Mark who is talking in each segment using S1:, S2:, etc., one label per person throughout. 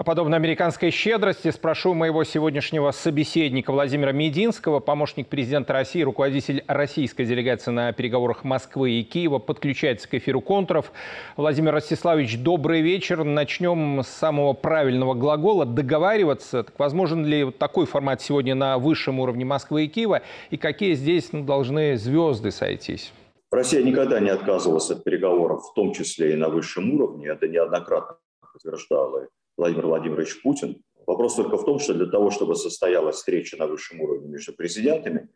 S1: О подобной американской щедрости спрошу моего сегодняшнего собеседника Владимира Мединского, помощник президента России, руководитель российской делегации на переговорах Москвы и Киева. Подключается к эфиру Контуров. Владимир Ростиславович, добрый вечер. Начнем с самого правильного глагола «договариваться». Так возможен ли вот такой формат сегодня на высшем уровне Москвы и Киева? И какие здесь ну, должны звезды сойтись?
S2: Россия никогда не отказывалась от переговоров, в том числе и на высшем уровне. Это неоднократно подтверждала Владимир Владимирович Путин. Вопрос только в том, что для того, чтобы состоялась встреча на высшем уровне между президентами,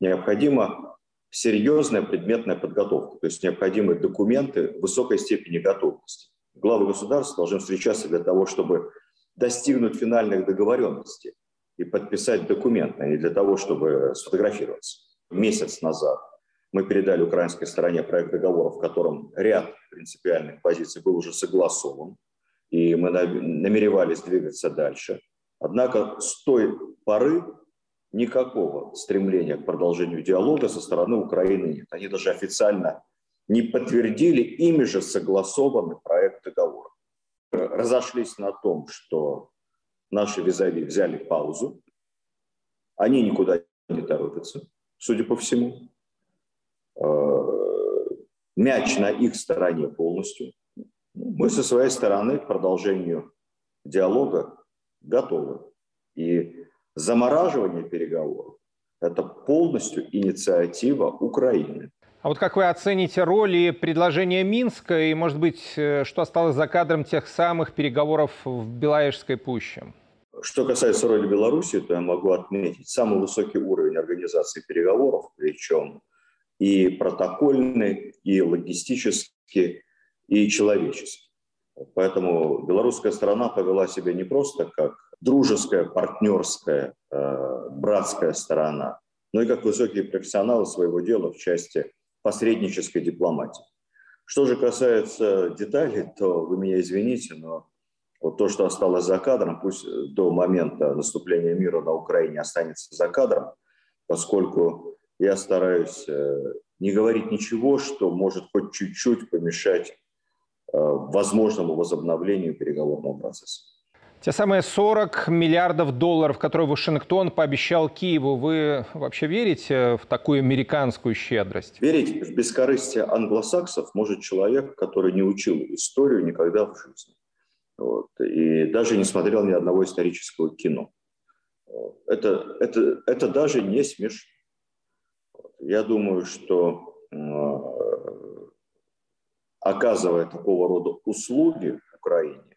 S2: необходима серьезная предметная подготовка, то есть необходимы документы высокой степени готовности. Главы государств должны встречаться для того, чтобы достигнуть финальных договоренностей и подписать документ, а не для того, чтобы сфотографироваться. Месяц назад мы передали украинской стороне проект договора, в котором ряд принципиальных позиций был уже согласован и мы намеревались двигаться дальше. Однако с той поры никакого стремления к продолжению диалога со стороны Украины нет. Они даже официально не подтвердили ими же согласованный проект договора. Разошлись на том, что наши визави взяли паузу, они никуда не торопятся, судя по всему. Э, мяч на их стороне полностью. Мы со своей стороны к продолжению диалога готовы. И замораживание переговоров – это полностью инициатива Украины.
S1: А вот как вы оцените роль и предложения Минска, и, может быть, э, что осталось за кадром тех самых переговоров в Белаежской пуще?
S2: Что касается роли Беларуси, то я могу отметить самый высокий уровень организации переговоров, причем и протокольный, и логистический, и человеческий. Поэтому белорусская сторона повела себя не просто как дружеская, партнерская, э, братская сторона, но и как высокие профессионалы своего дела в части посреднической дипломатии. Что же касается деталей, то вы меня извините, но вот то, что осталось за кадром, пусть до момента наступления мира на Украине останется за кадром, поскольку я стараюсь э, не говорить ничего, что может хоть чуть-чуть помешать возможному возобновлению переговорного процесса.
S1: Те самые 40 миллиардов долларов, которые Вашингтон пообещал Киеву, вы вообще верите в такую американскую щедрость?
S2: Верить в бескорыстие англосаксов может человек, который не учил историю никогда в жизни. Вот, и даже не смотрел ни одного исторического кино. Это, это, это даже не смешно. Я думаю, что оказывая такого рода услуги Украине,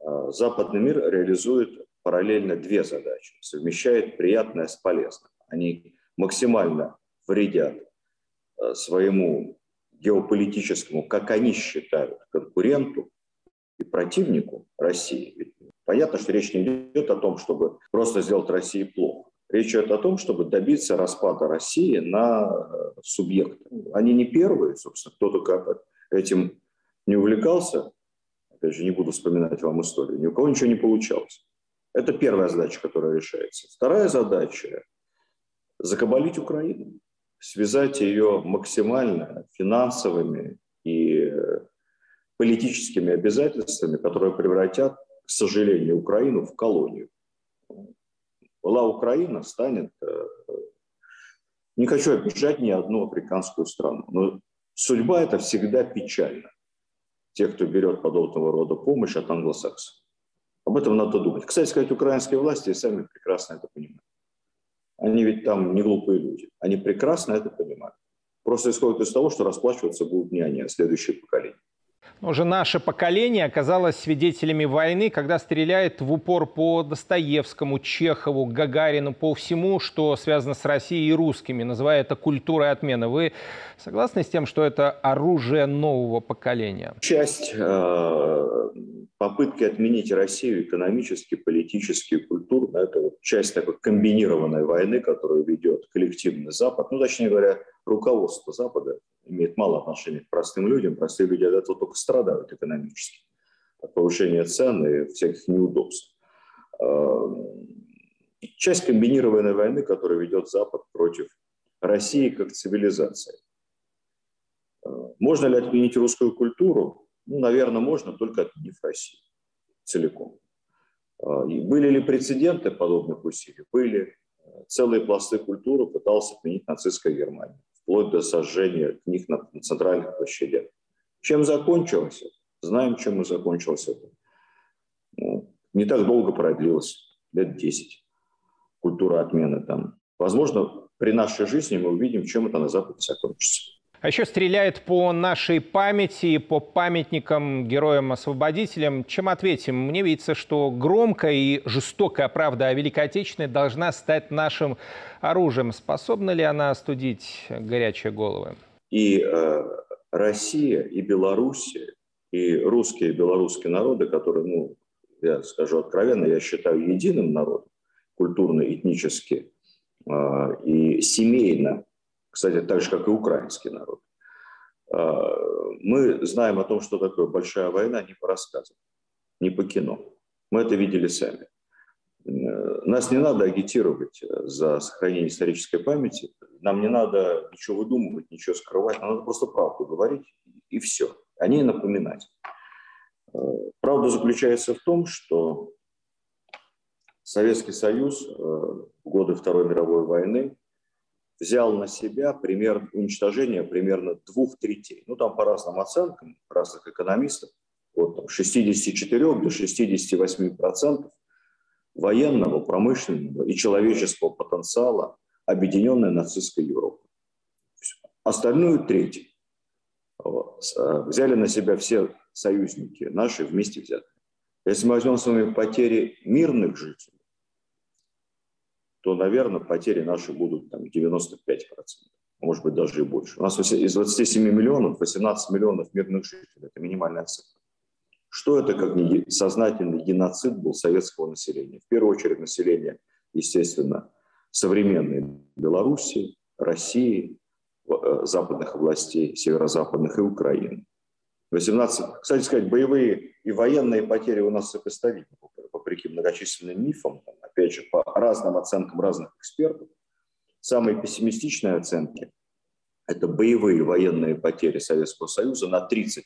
S2: э, западный мир реализует параллельно две задачи, совмещает приятное с полезным. Они максимально вредят э, своему геополитическому, как они считают, конкуренту и противнику России. Ведь понятно, что речь не идет о том, чтобы просто сделать России плохо. Речь идет о том, чтобы добиться распада России на э, субъекты. Они не первые, собственно, кто только этим не увлекался, опять же, не буду вспоминать вам историю, ни у кого ничего не получалось. Это первая задача, которая решается. Вторая задача – закабалить Украину, связать ее максимально финансовыми и политическими обязательствами, которые превратят, к сожалению, Украину в колонию. Была Украина, станет... Э, не хочу обижать ни одну африканскую страну, но Судьба – это всегда печально. Тех, кто берет подобного рода помощь от англосаксов. Об этом надо думать. Кстати сказать, украинские власти сами прекрасно это понимают. Они ведь там не глупые люди. Они прекрасно это понимают. Просто исходит из того, что расплачиваться будут не они, а следующее поколение.
S1: Уже наше поколение оказалось свидетелями войны, когда стреляет в упор по Достоевскому, Чехову, Гагарину, по всему, что связано с Россией и русскими, называя это культурой отмены. Вы согласны с тем, что это оружие нового поколения?
S2: Часть э, попытки отменить Россию экономически, политически, культурно, это вот часть такой комбинированной войны, которую ведет коллективный Запад, ну, точнее говоря, руководство Запада имеет мало отношения к простым людям. Простые люди от этого только страдают экономически. От повышения цен и всяких неудобств. Эм, часть комбинированной войны, которую ведет Запад против России как цивилизации. Э, можно ли отменить русскую культуру? Ну, наверное, можно, только отменив Россию целиком. Были ли прецеденты подобных усилий? Были. Целые пласты культуры пытался отменить нацистская Германия, вплоть до сожжения книг на центральных площадях. Чем закончилось? Знаем, чем и закончилось это. Ну, не так долго продлилось, лет 10. Культура отмены там. Возможно, при нашей жизни мы увидим, чем это на Западе закончится.
S1: А еще стреляет по нашей памяти, по памятникам героям-освободителям. Чем ответим? Мне видится, что громкая и жестокая правда о Великой Отечественной должна стать нашим оружием. Способна ли она остудить горячие головы?
S2: И э, Россия, и Белоруссия, и русские и белорусские народы, которые, ну, я скажу откровенно, я считаю единым народом, культурно, этнически э, и семейно, кстати, так же, как и украинский народ. А, мы знаем о том, что такое большая война не по рассказам, не по кино. Мы это видели сами. Нас не надо агитировать за сохранение исторической памяти. Нам не надо ничего выдумывать, ничего скрывать. Нам надо просто правду говорить, и все. О ней напоминать. А, правда заключается в том, что Советский Союз э, в годы Второй мировой войны взял на себя пример, уничтожение примерно двух третей. Ну, там по разным оценкам разных экономистов, от там, 64 до 68 процентов военного, промышленного и человеческого потенциала объединенной нацистской Европы. Остальную треть э, взяли на себя все союзники, наши вместе взятые. Если мы возьмем с вами потери мирных жителей, то, наверное, потери наши будут там 95%, может быть, даже и больше. У нас из 27 миллионов 18 миллионов мирных жителей. Это минимальная цифра. Что это как не сознательный геноцид был советского населения? В первую очередь население, естественно, современной Белоруссии, России, э, западных областей, северо-западных и Украины. 18, кстати сказать, боевые и военные потери у нас сопоставимы, вопреки многочисленным мифам, опять же, по разным оценкам разных экспертов. Самые пессимистичные оценки – это боевые военные потери Советского Союза на 30%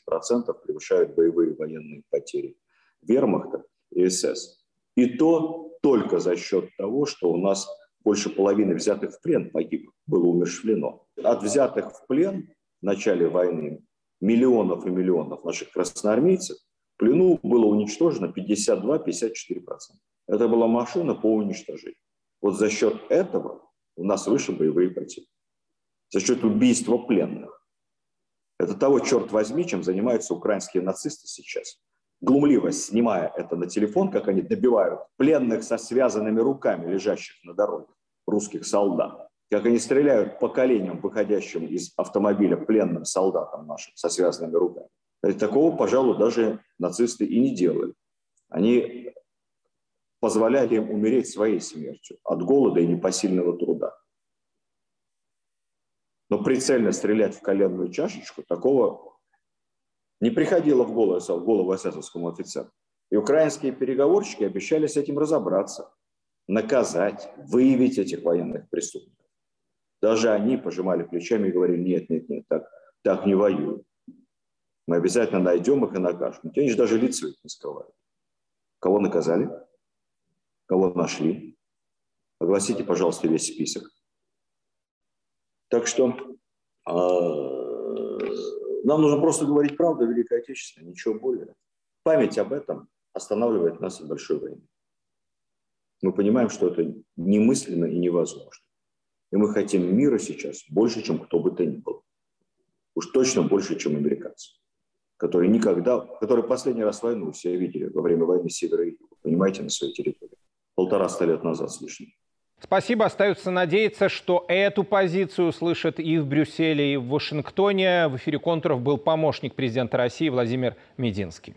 S2: превышают боевые военные потери Вермахта и СС. И то только за счет того, что у нас больше половины взятых в плен погибло, было умершвлено. От взятых в плен в начале войны миллионов и миллионов наших красноармейцев в плену было уничтожено 52-54%. Это была машина по уничтожению. Вот за счет этого у нас выше боевые потери. За счет убийства пленных. Это того, черт возьми, чем занимаются украинские нацисты сейчас. Глумливо снимая это на телефон, как они добивают пленных со связанными руками, лежащих на дороге, русских солдат как они стреляют по коленям, выходящим из автомобиля пленным солдатам нашим со связанными руками. Такого, пожалуй, даже нацисты и не делали. Они позволяли им умереть своей смертью от голода и непосильного труда. Но прицельно стрелять в коленную чашечку такого не приходило в голову, в голову эсэсовскому офицеру. И украинские переговорщики обещали с этим разобраться, наказать, выявить этих военных преступников. Даже они пожимали плечами и говорили, нет, нет, нет, так, так не воюют. Мы обязательно найдем их и накажем. Они же даже лица не скрывают. Кого наказали? Кого нашли? Огласите, пожалуйста, весь список. Так что э, нам нужно просто говорить правду о Великой ничего более. Память об этом останавливает нас от большой войны. Мы понимаем, что это немысленно и невозможно. И мы хотим мира сейчас больше, чем кто бы то ни был. Уж точно больше, чем американцы, которые никогда, которые последний раз войну все видели во время войны Севера и Юга, понимаете, на своей территории. Полтора-ста лет назад с лишним.
S1: Спасибо. Остается надеяться, что эту позицию слышат и в Брюсселе, и в Вашингтоне. В эфире «Контуров» был помощник президента России Владимир Мединский.